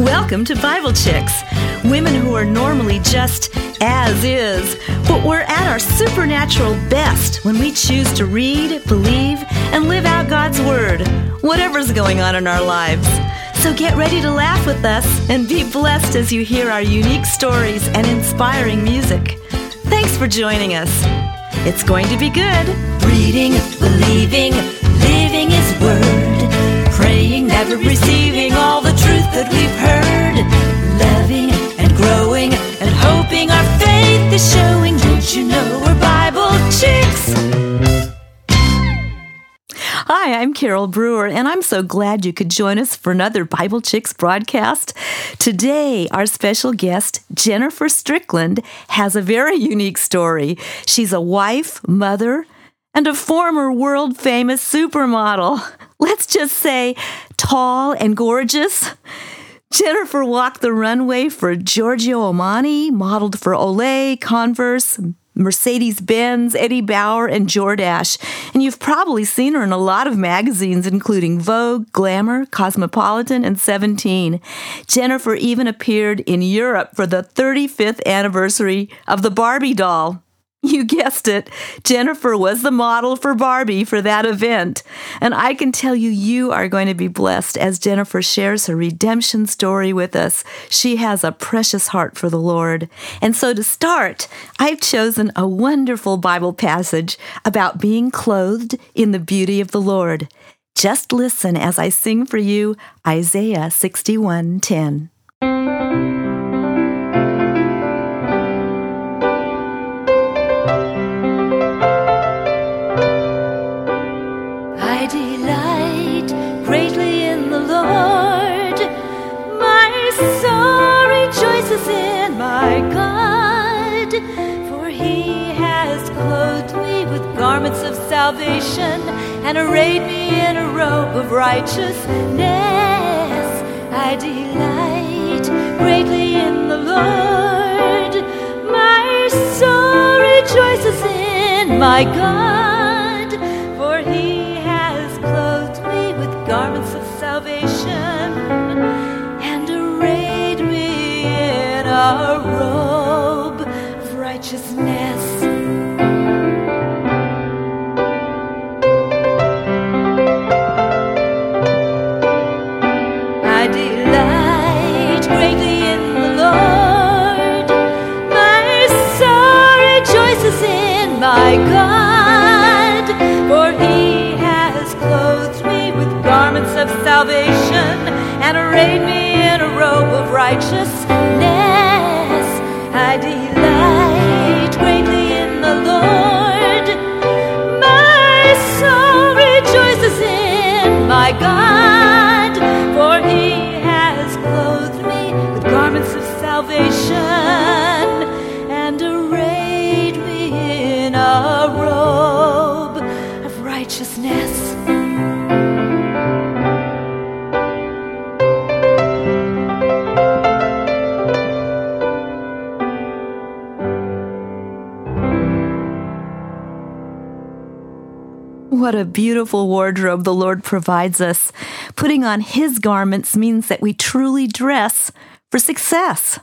Welcome to Bible Chicks, women who are normally just as is, but we're at our supernatural best when we choose to read, believe, and live out God's Word, whatever's going on in our lives. So get ready to laugh with us and be blessed as you hear our unique stories and inspiring music. Thanks for joining us. It's going to be good. Reading, believing, living His Word, praying, never receiving all the truth that we've heard, loving and growing and hoping our faith is showing. Don't you know we're Bible chicks? Hi, I'm Carole Brewer, and I'm so glad you could join us for another Bible Chicks broadcast. Today, our special guest, Jennifer Strickland, has a very unique story. She's a wife, mother, and a former world famous supermodel. Let's just say tall and gorgeous. Jennifer walked the runway for Giorgio Armani, modeled for Olay, Converse, Mercedes Benz, Eddie Bauer, and Jordache. And you've probably seen her in a lot of magazines, including Vogue, Glamour, Cosmopolitan, and 17. Jennifer even appeared in Europe for the 35th anniversary of the Barbie doll. You guessed it. Jennifer was the model for Barbie for that event. And I can tell you, you are going to be blessed as Jennifer shares her redemption story with us. She has a precious heart for the Lord. And so to start, I've chosen a wonderful Bible passage about being clothed in the beauty of the Lord. Just listen as I sing for you Isaiah 61 10. Garments of salvation and arrayed me in a robe of righteousness. I delight greatly in the Lord. My soul rejoices in my God, my God, for he has clothed me with garments of salvation and arrayed me in a robe of righteousness. I delight What a beautiful wardrobe the Lord provides us. Putting on His garments means that we truly dress for success.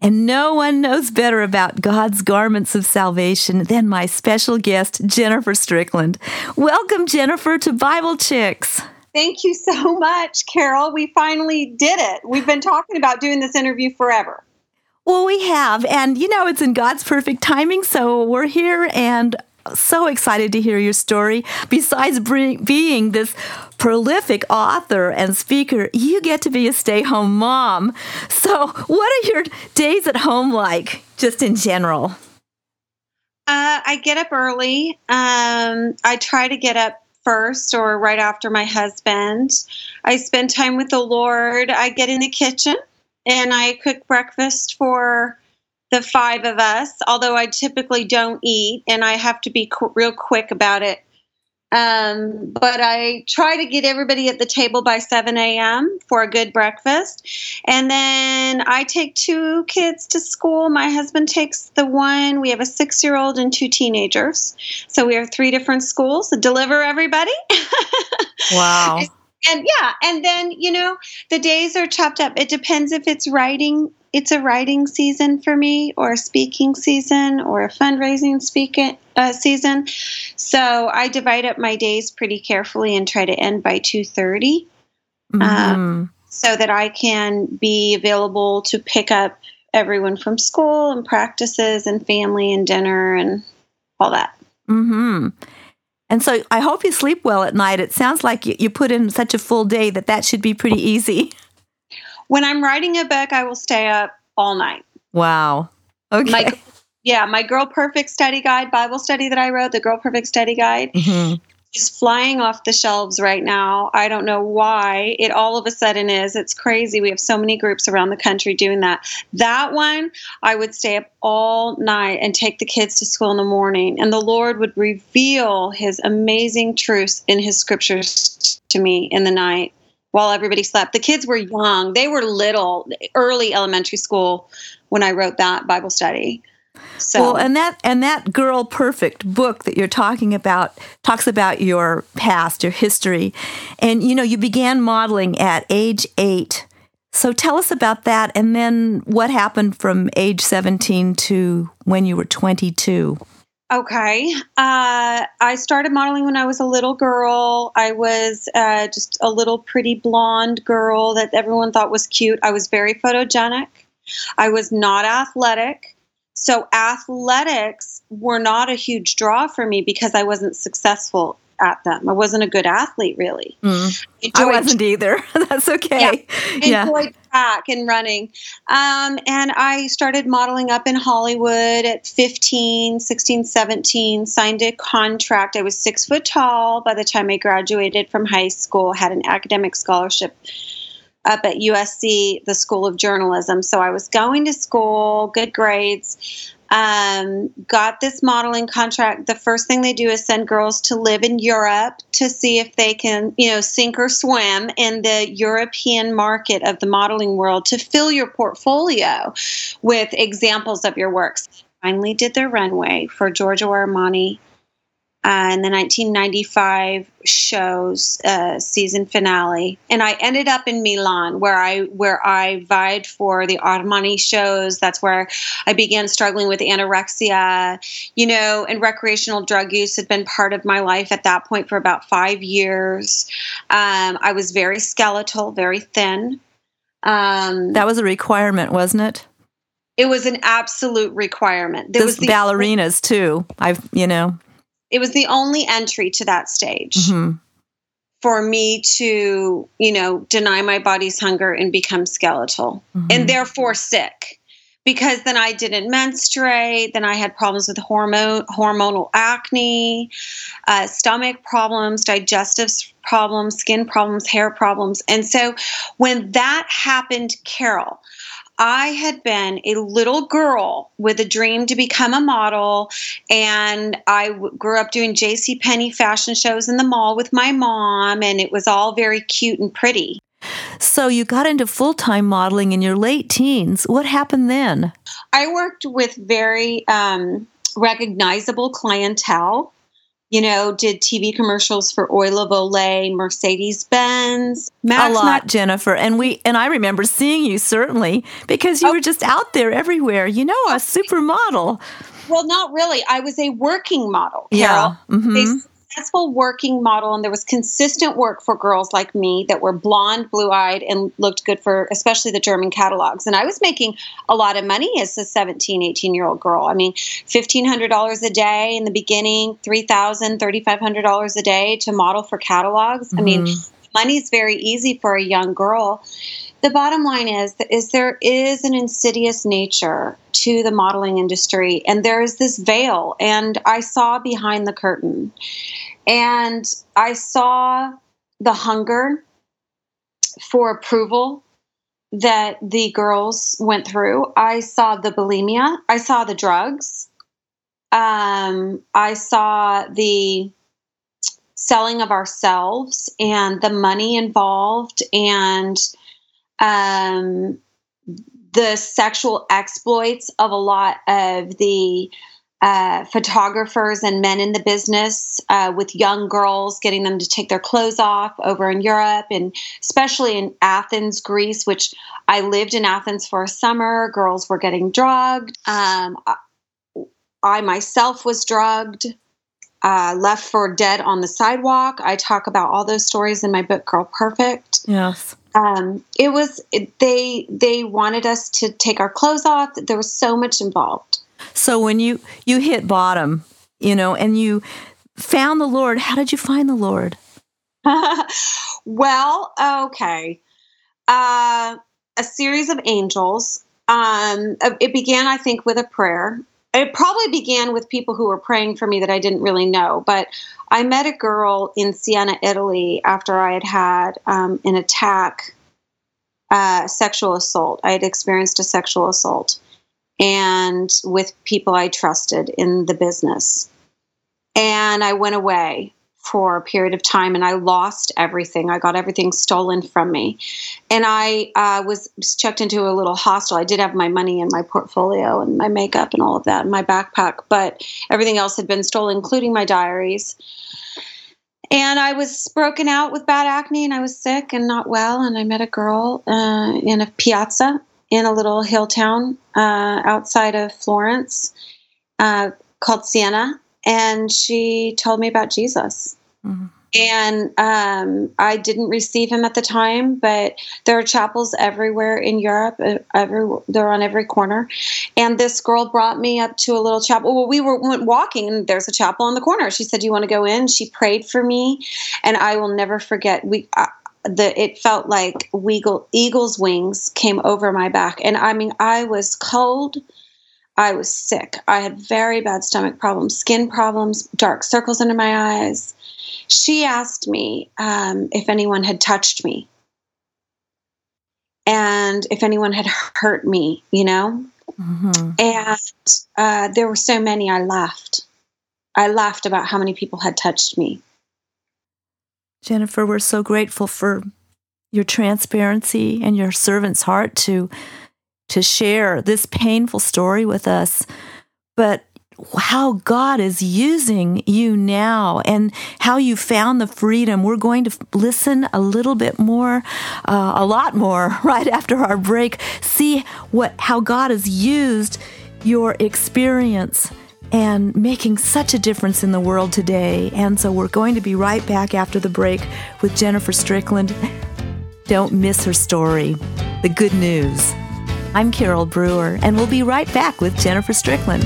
And no one knows better about God's garments of salvation than my special guest, Jennifer Strickland. Welcome, Jennifer, to Bible Chicks. Thank you so much, Carole. We finally did it. We've been talking about doing this interview forever. Well, we have, and you know, it's in God's perfect timing, so we're here and so excited to hear your story. Besides being this prolific author and speaker, you get to be a stay home mom. So, what are your days at home like, just in general? Uh, I get up early. Um, I try to get up first or right after my husband. I spend time with the Lord. I get in the kitchen and I cook breakfast for the five of us, although I typically don't eat and I have to be qu- real quick about it. Um, but I try to get everybody at the table by 7 a.m. for a good breakfast. And then I take two kids to school. My husband takes the one. We have a six year old and two teenagers. So we have three different schools to deliver everybody. Wow. and yeah, and then you know the days are chopped up. It depends if it's writing. It's a writing season for me, or a speaking season, or a fundraising speaking uh, season. So I divide up my days pretty carefully and try to end by two thirty, Mhm. um, so that I can be available to pick up everyone from school and practices and family and dinner and all that. hmm And so I hope you sleep well at night. It sounds like you, you put in such a full day that that should be pretty easy. When I'm writing a book, I will stay up all night. Wow. Okay. My yeah, my Girl Perfect study guide, Bible study that I wrote, the Girl Perfect study guide, Mhm. is flying off the shelves right now. I don't know why. It all of a sudden is. It's crazy. We have so many groups around the country doing that. That one, I would stay up all night and take the kids to school in the morning, and the Lord would reveal his amazing truths in his scriptures to me in the night while everybody slept. The kids were young. They were little, early elementary school when I wrote that Bible study. So Well, and that and that girl perfect book that you're talking about talks about your past, your history, and you know you began modeling at age eight. So tell us about that, and then what happened from age 17 to when you were 22. Okay. Uh, I started modeling when I was a little girl. I was uh, just a little pretty blonde girl that everyone thought was cute. I was very photogenic. I was not athletic. So, athletics were not a huge draw for me because I wasn't successful at them. I wasn't a good athlete, really. Mm. I wasn't either. That's okay. Yeah. enjoyed track and running. Um, and I started modeling up in Hollywood at 15, 16, 17, signed a contract. I was six foot tall by the time I graduated from high school, had an academic scholarship up at USC, the School of Journalism. So I was going to school, good grades. Um, got this modeling contract. The first thing they do is send girls to live in Europe to see if they can, you know, sink or swim in the European market of the modeling world to fill your portfolio with examples of your works. Finally, did the runway for Giorgio Armani uh, in the 1995 show's uh, season finale, and I ended up in Milan, where I where I vied for the Armani shows. That's where I began struggling with anorexia, you know, and recreational drug use had been part of my life at that point for about five years. Um, I was very skeletal, very thin. Um, That was a requirement, wasn't it? it was an absolute requirement. There Those was the ballerinas too. I've, you know. It was the only entry to that stage. mhm. for me to, you know, deny my body's hunger and become skeletal Mhm. and therefore sick. Because then I didn't menstruate, then I had problems with hormone hormonal acne, uh, stomach problems, digestive problems, skin problems, hair problems. And so when that happened, Carole, I had been a little girl with a dream to become a model, and I w- grew up doing J.C. Penney fashion shows in the mall with my mom, and it was all very cute and pretty. So you got into full time modeling in your late teens. What happened then? I worked with very um, recognizable clientele. You know, did TV commercials for Oil of Olay, Mercedes Benz, a lot, Jennifer. And we and I remember seeing you certainly because you Oh. were just out there everywhere. You know, a supermodel. Well, not really. I was a working model, Carole. Mhm. a successful working model and there was consistent work for girls like me that were blonde blue-eyed and looked good for especially the german catalogs. And i was making a lot of money as a 17 18 year old girl. I mean $1500 a day in the beginning $3000 $3500 a day to model for catalogs. I mean Mhm. money's very easy for a young girl the bottom line is is there is an insidious nature to the modeling industry and there is this veil and i saw behind the curtain. And i saw the hunger for approval that the girls went through. I saw the bulimia. I saw the drugs. Um, i saw the selling of ourselves and the money involved and um, the sexual exploits of a lot of the uh, photographers and men in the business uh, with young girls, getting them to take their clothes off over in Europe and especially in Athens, Greece, which I lived in Athens for a summer. Girls were getting drugged. Um, I myself was drugged, uh, left for dead on the sidewalk. I talk about all those stories in my book, Girl Perfect. Yes. Um, it was they they wanted us to take our clothes off. There was so much involved. So when you you hit bottom, you know, and you found the Lord, how did you find the Lord? well, okay. Uh, a series of angels. Um, it began, I think, with a prayer. It probably began with people who were praying for me that I didn't really know. But I met a girl in Siena, Italy, after I had had um, an attack, uh, sexual assault. I had experienced a sexual assault and with people I trusted in the business. And I went away for a period of time and I lost everything. I got everything stolen from me. And I uh, was checked into a little hostel. I did have my money and my portfolio and my makeup and all of that in my backpack, but everything else had been stolen, including my diaries. And I was broken out with bad acne and I was sick and not well. And I met a girl uh, in a piazza in a little hill town uh, outside of Florence uh, called Siena, and she told me about Jesus. Mm-hmm. And um, I didn't receive him at the time, but there are chapels everywhere in Europe. Uh, every they're on every corner. And this girl brought me up to a little chapel. Well, we were went walking, and there's a chapel on the corner. She said, "Do you want to go in?" She prayed for me, and I will never forget. We the it felt like eagle, eagle's wings came over my back and i mean i was cold i was sick. I had very bad stomach problems skin problems dark circles under my eyes. She asked me um, if anyone had touched me. And if anyone had hurt me you know? Mm-hmm. and uh, there were so many i laughed. I laughed about how many people had touched me. Jennifer, we're so grateful for your transparency and your servant's heart to to share this painful story with us. But how God is using you now and how you found the freedom. We're going to listen a little bit more, uh, a lot more, right after our break. See what how God has used your experience and making such a difference in the world today. And so we're going to be right back after the break with Jennifer Strickland. Don't miss her story, the good news. I'm Carole Brewer, and we'll be right back with Jennifer Strickland.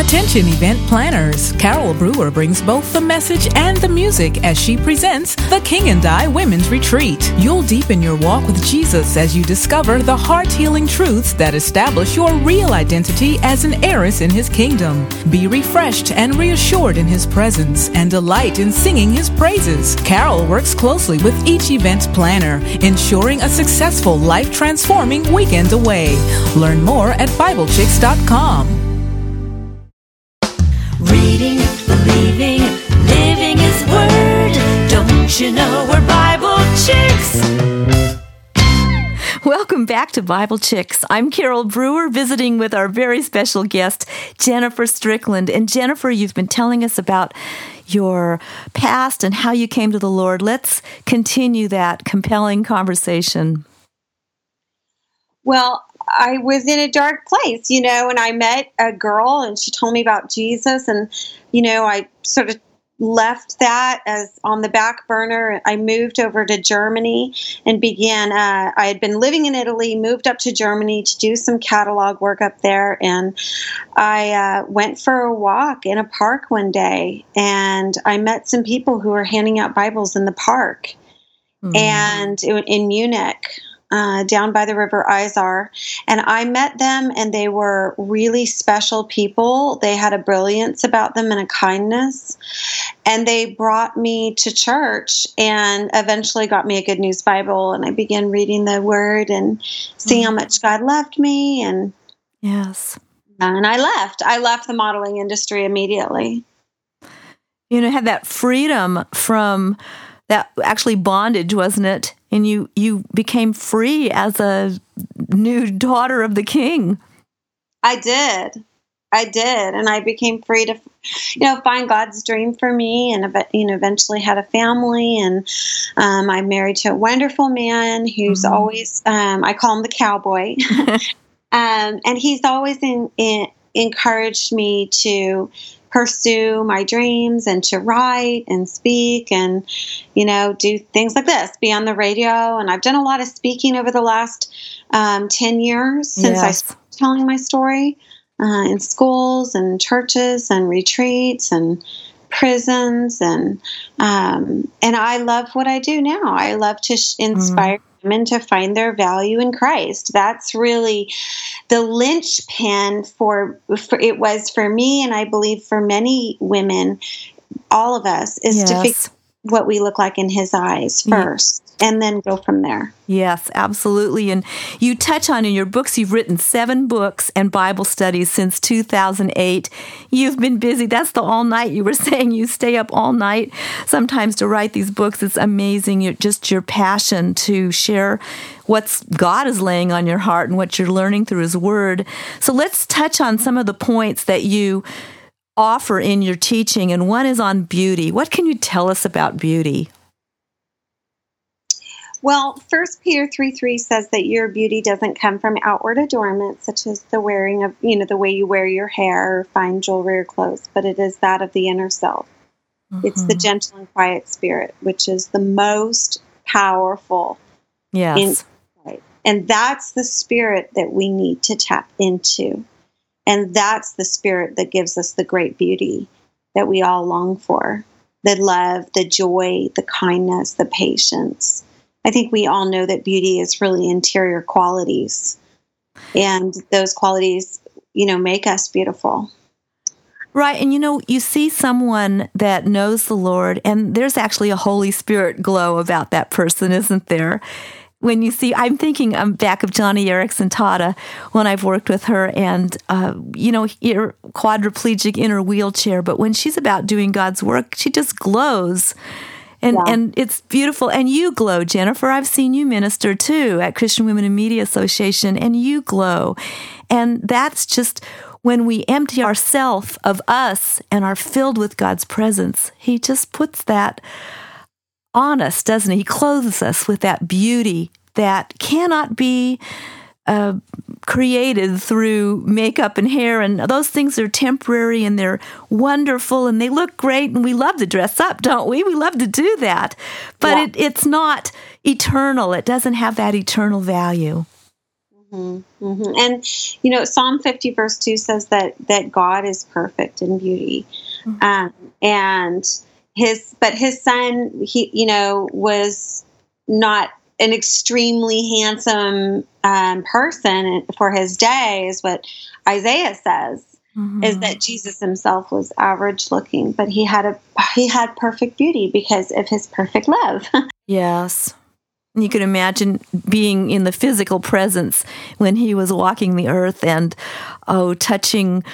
Attention event planners. Carole Brewer brings both the message and the music as she presents the King and I Women's Retreat. You'll deepen your walk with Jesus as you discover the heart healing truths that establish your real identity as an heiress in his kingdom. Be refreshed and reassured in his presence and delight in singing his praises. Carole works closely with each event planner, ensuring a successful life transforming weekend away. Learn more at BibleChicks.com. Welcome back to Bible Chicks. I'm Carole Brewer, visiting with our very special guest, Jennifer Strickland. And Jennifer, you've been telling us about your past and how you came to the Lord. Let's continue that compelling conversation. Well, I was in a dark place, you know, and I met a girl and she told me about Jesus and you know, I sort of left that as on the back burner. I moved over to Germany and began. Uh, I had been living in Italy, moved up to Germany to do some catalog work up there, and I uh, went for a walk in a park one day, and I met some people who were handing out Bibles in the park, mm-hmm. and in Munich uh, down by the river Isar. And I met them, and they were really special people. They had a brilliance about them and a kindness. And they brought me to church and eventually got me a Good News Bible. And I began reading the Word and seeing how much God loved me. And yes. And I left. I left the modeling industry immediately. You know, had that freedom from that actually bondage, wasn't it? And you you became free as a new daughter of the king. I did. I did, and I became free to, you know, find God's dream for me, and you know, eventually had a family, and um, I'm married to a wonderful man who's mm-hmm. always, um, I call him the cowboy, um, and he's always in, in, encouraged me to pursue my dreams and to write and speak and you know do things like this be on the radio and i've done a lot of speaking over the last um, 10 years since yes. i started telling my story uh, in schools and churches and retreats and prisons and um, and I love what I do now. I love to sh- inspire mm. Women to find their value in Christ. That's really the linchpin for, for it was for me, and I believe for many women, all of us, is yes. to fix what we look like in His eyes first and then go from there. Yes, absolutely. And you touch on in your books, you've written seven books and Bible studies since 2008. You've been busy. That's the all night. You were saying you stay up all night sometimes to write these books. It's amazing. You're, just your passion to share what's God is laying on your heart and what you're learning through His Word. So let's touch on some of the points that you offer in your teaching. And one is on beauty. What can you tell us about beauty? Well, First Peter 3 3 says that your beauty doesn't come from outward adornment, such as the wearing of, you know, the way you wear your hair or fine jewelry or clothes, but it is that of the inner self. Mm-hmm. It's the mm-hmm. gentle and quiet spirit, which is the most powerful. Yes. Insight. And that's the spirit that we need to tap into. And that's the spirit that gives us the great beauty that we all long for the love, the joy, the kindness, the patience I think we all know that beauty is really interior qualities. And those qualities, you know, make us beautiful. Right. And you know, you see someone that knows the Lord, and there's actually a Holy Spirit glow about that person, isn't there? When you see, I'm thinking I'm back of Joni Eareckson Tada when I've worked with her, and, uh, you know, you're quadriplegic in her wheelchair, but when she's about doing God's work, she just glows and yeah. and it's beautiful. And you glow, Jennifer. I've seen you minister too at Christian Women in Media Association, and you glow. And that's just when we empty ourself of us and are filled with God's presence. He just puts that on us, doesn't he? He clothes us with that beauty that cannot be uh, created through makeup and hair, and those things are temporary and they're wonderful and they look great, and we love to dress up, don't we? We love to do that, but yeah. it, it's not eternal. It doesn't have that eternal value. Mm-hmm, mm-hmm. And you know, Psalm fifty verse two says that that God is perfect in beauty, mm-hmm. um, and his but his son he you know was not an extremely handsome um, person for his day, is what Isaiah says. Mm-hmm. Is that Jesus himself was average looking, but he had a he had perfect beauty because of his perfect love. yes. You can imagine being in the physical presence when he was walking the earth and oh, touching,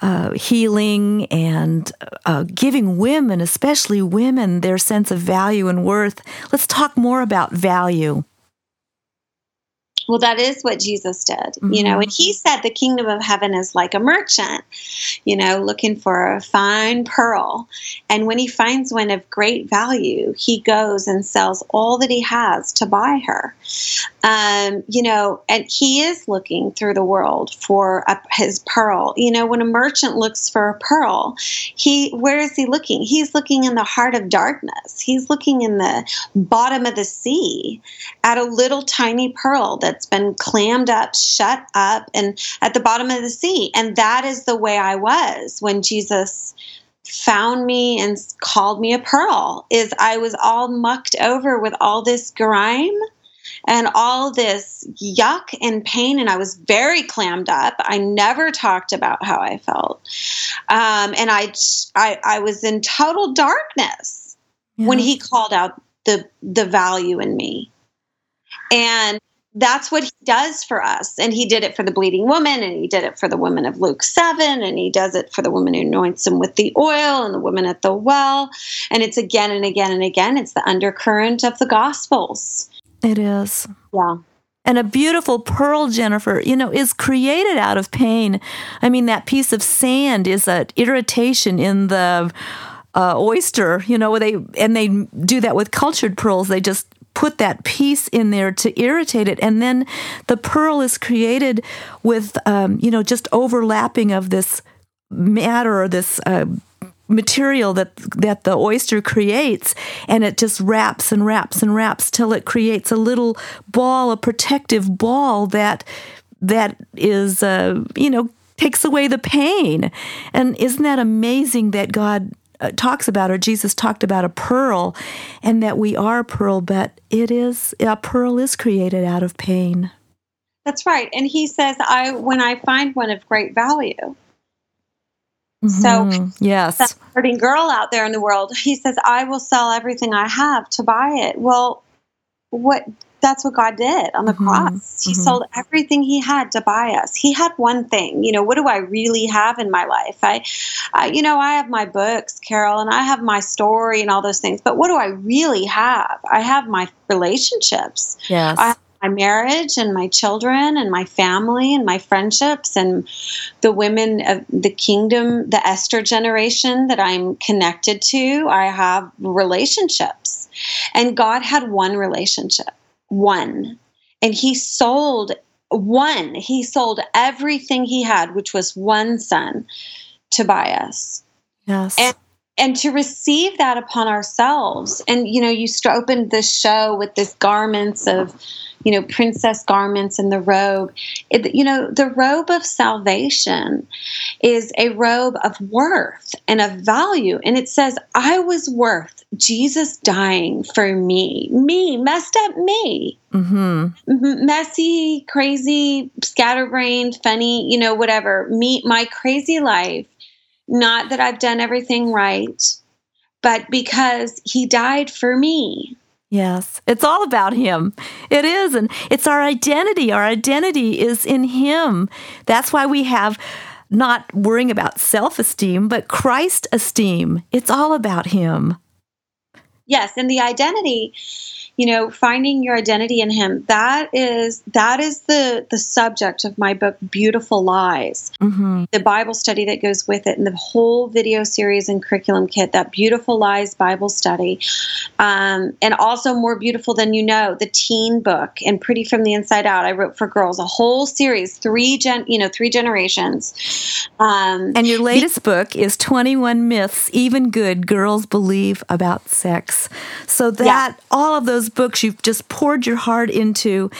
uh, healing, and uh, giving women, especially women, their sense of value and worth. Let's talk more about value. Well, that is what Jesus did, mm-hmm. you know, and he said the kingdom of heaven is like a merchant, you know, looking for a fine pearl. And when he finds one of great value, he goes and sells all that he has to buy her. Um, you know, and he is looking through the world for a, his pearl. You know, when a merchant looks for a pearl, he where is he looking? He's looking in the heart of darkness. He's looking in the bottom of the sea at a little tiny pearl that that's been clammed up, shut up, and at the bottom of the sea. And that is the way I was when Jesus found me and called me a pearl is I was all mucked over with all this grime and all this yuck and pain and i was very clammed up i never talked about how i felt um, and I, I i was in total darkness yeah. when he called out the the value in me and that's what he does for us. And he did it for the bleeding woman, and he did it for the woman of Luke 7, and he does it for the woman who anoints him with the oil, and the woman at the well. And it's again and again and again. It's the undercurrent of the Gospels. It is. Yeah. And a beautiful pearl, Jennifer, you know, is created out of pain. I mean, that piece of sand is an irritation in the uh, oyster, you know, they and they do that with cultured pearls. They just put that piece in there to irritate it, and then the pearl is created with, um, you know, just overlapping of this matter or this. Uh, material that that the oyster creates and it just wraps and wraps and wraps till it creates a little ball a protective ball that that is uh, you know takes away the pain and isn't that amazing that god talks about or jesus talked about a pearl and that we are a pearl but it is a pearl is created out of pain that's right and he says i when i find one of great value Mm-hmm. So, yes, that hurting girl out there in the world, he says, I will sell everything I have to buy it. Well, what that's what God did on the Mhm. cross. He Mhm. sold everything he had to buy us. He had one thing. You know, what do I really have in my life? I, I you know, I have my books, Carole, and I have my story and all those things. But what do I really have? I have my relationships. yes, I my marriage and my children and my family and my friendships and the women of the kingdom, the Esther generation that I'm connected to. I have relationships. And God had one relationship, one. And He sold one. He sold everything He had, which was one son, to buy us yes, and- and to receive that upon ourselves and you know you st- opened this show with this garments of you know princess garments and the robe it, you know the robe of salvation is a robe of worth and of value and it says i was worth jesus dying for me me messed up me mm-hmm. messy, crazy, scatterbrained, funny, you know, whatever. Me, my crazy life. Not that I've done everything right, but because he died for me. Yes, it's all about Him. It is, and it's our identity. Our identity is in Him. That's why we have not worrying about self esteem, but Christ esteem. It's all about Him. Yes, and the identity, you know, finding your identity in him. That is that is the the subject of my book Beautiful Lies. hmm the Bible study that goes with it, and the whole video series and curriculum kit, that Beautiful Lies Bible study. Um, and also, More Beautiful Than You Know, the teen book, and Pretty from the Inside Out. I wrote for girls a whole series, three gen, you know, three generations. Um, And your latest book is 21 Myths Even Good Girls Believe About Sex. So that all of those books you've just poured your heart into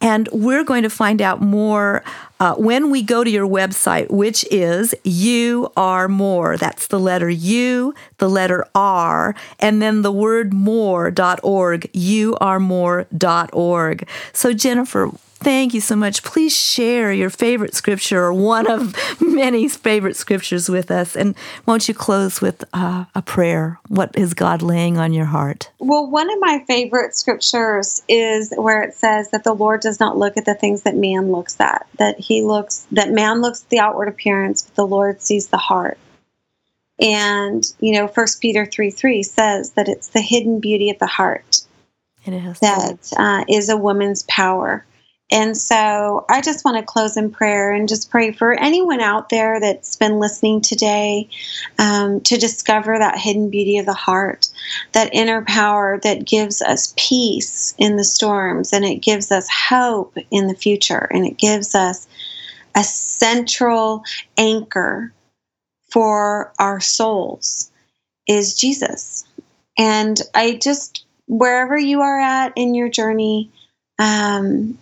and we're going to find out more uh, when we go to your website, which is You Are More. That's the letter U, the letter R, and then the word more.org. You are more.org. So, Jennifer, Thank you so much. Please share your favorite scripture or one of many favorite scriptures with us. And won't you close with uh, a prayer? What is God laying on your heart? Well, one of my favorite scriptures is where it says that the Lord does not look at the things that man looks at, that he looks that man looks at the outward appearance, but the Lord sees the heart. And, you know, First Peter 3 3 says that it's the hidden beauty of the heart It is. that uh, is a woman's power. And so I just want to close in prayer and just pray for anyone out there that's been listening today um, to discover that hidden beauty of the heart, that inner power that gives us peace in the storms and it gives us hope in the future and it gives us a central anchor for our souls is Jesus. And I just, wherever you are at in your journey, um,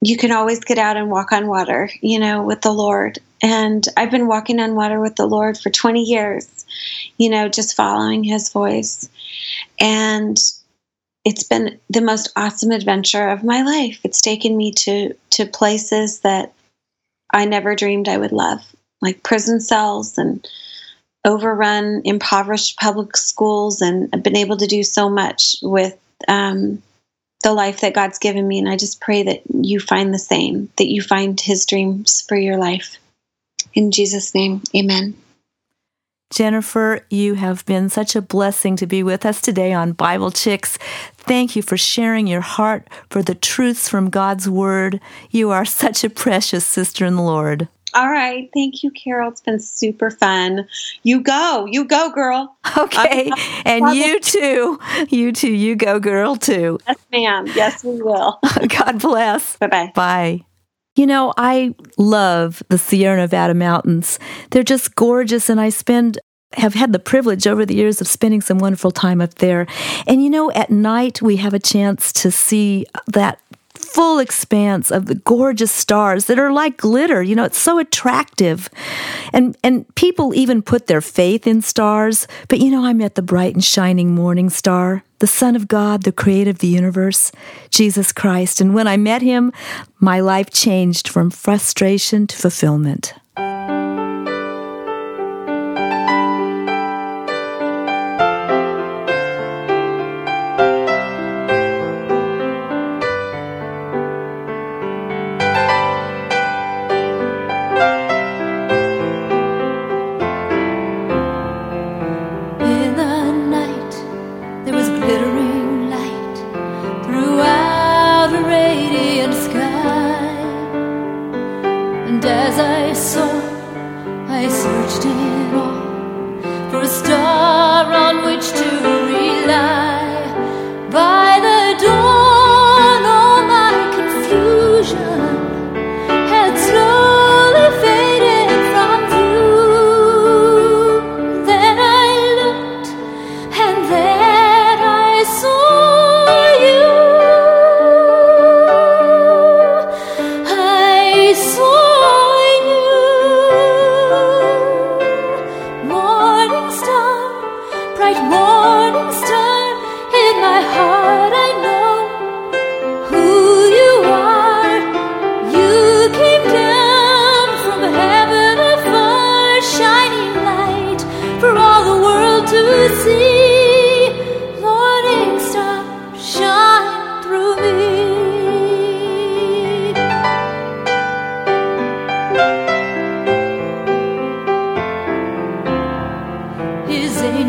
you can always get out and walk on water, you know, with the Lord. And I've been walking on water with the Lord for 20 years, you know, just following his voice. And it's been the most awesome adventure of my life. It's taken me to to places that I never dreamed I would love, like prison cells and overrun, impoverished public schools, and I've been able to do so much with um, the life that God's given me. And I just pray that you find the same, that you find His dreams for your life. In Jesus' name, amen. Jennifer, you have been such a blessing to be with us today on Bible Chicks. Thank you for sharing your heart for the truths from God's Word. You are such a precious sister in the Lord. All right. Thank you, Carole. It's been super fun. You go. You go, girl. Okay. and you too. You too. You go, girl, too. Yes, ma'am. Yes, we will. God bless. bye bye. Bye. You know, I love the Sierra Nevada mountains. They're just gorgeous, and I spend have had the privilege over the years of spending some wonderful time up there. And you know, at night we have a chance to see that full expanse of the gorgeous stars that are like glitter. You know, it's so attractive. And and people even put their faith in stars. But you know, I met the bright and shining morning star, the Son of God, the creator of the universe, Jesus Christ. And when I met him, my life changed from frustration to fulfillment.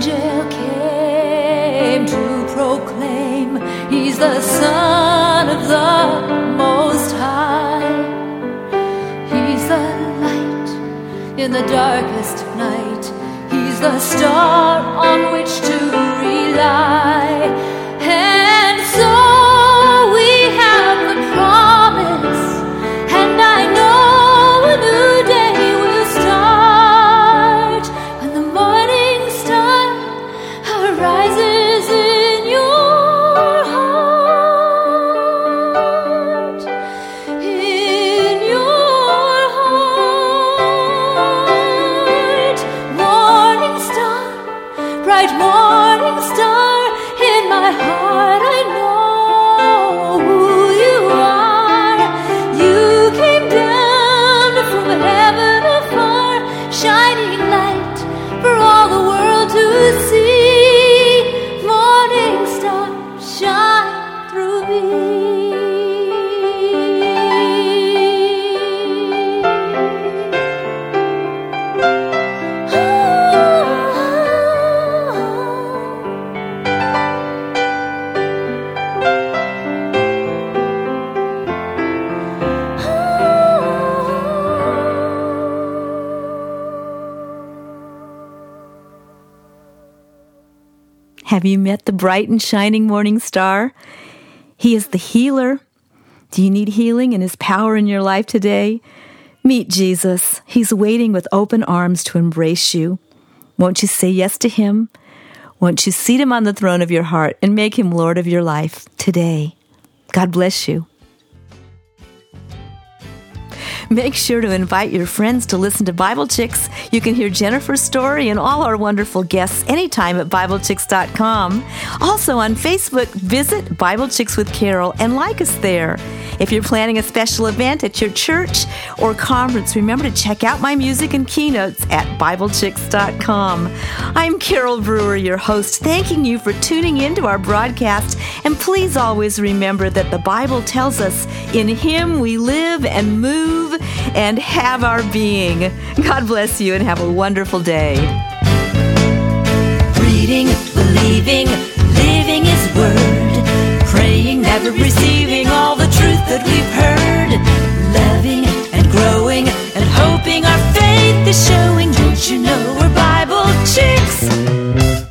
Angel came to proclaim He's the Son of the Most High. He's the light in the darkest night. He's the star on which to rely. Met the bright and shining morning star? He is the healer. Do you need healing and his power in your life today? Meet Jesus. He's waiting with open arms to embrace you. Won't you say yes to him? Won't you seat him on the throne of your heart and make him Lord of your life today? God bless you. Make sure to invite your friends to listen to Bible Chicks. You can hear Jennifer's story and all our wonderful guests anytime at BibleChicks.com. Also on Facebook, visit Bible Chicks with Carole and like us there. If you're planning a special event at your church or conference, remember to check out my music and keynotes at BibleChicks.com. I'm Carole Brewer, your host, thanking you for tuning in to our broadcast. And please always remember that the Bible tells us in Him we live and move and have our being. God bless you and have a wonderful day. Reading, believing, living His Word, praying, never receiving all the truth that we've heard, loving and growing and hoping our faith is showing. Don't you know we're Bible chicks?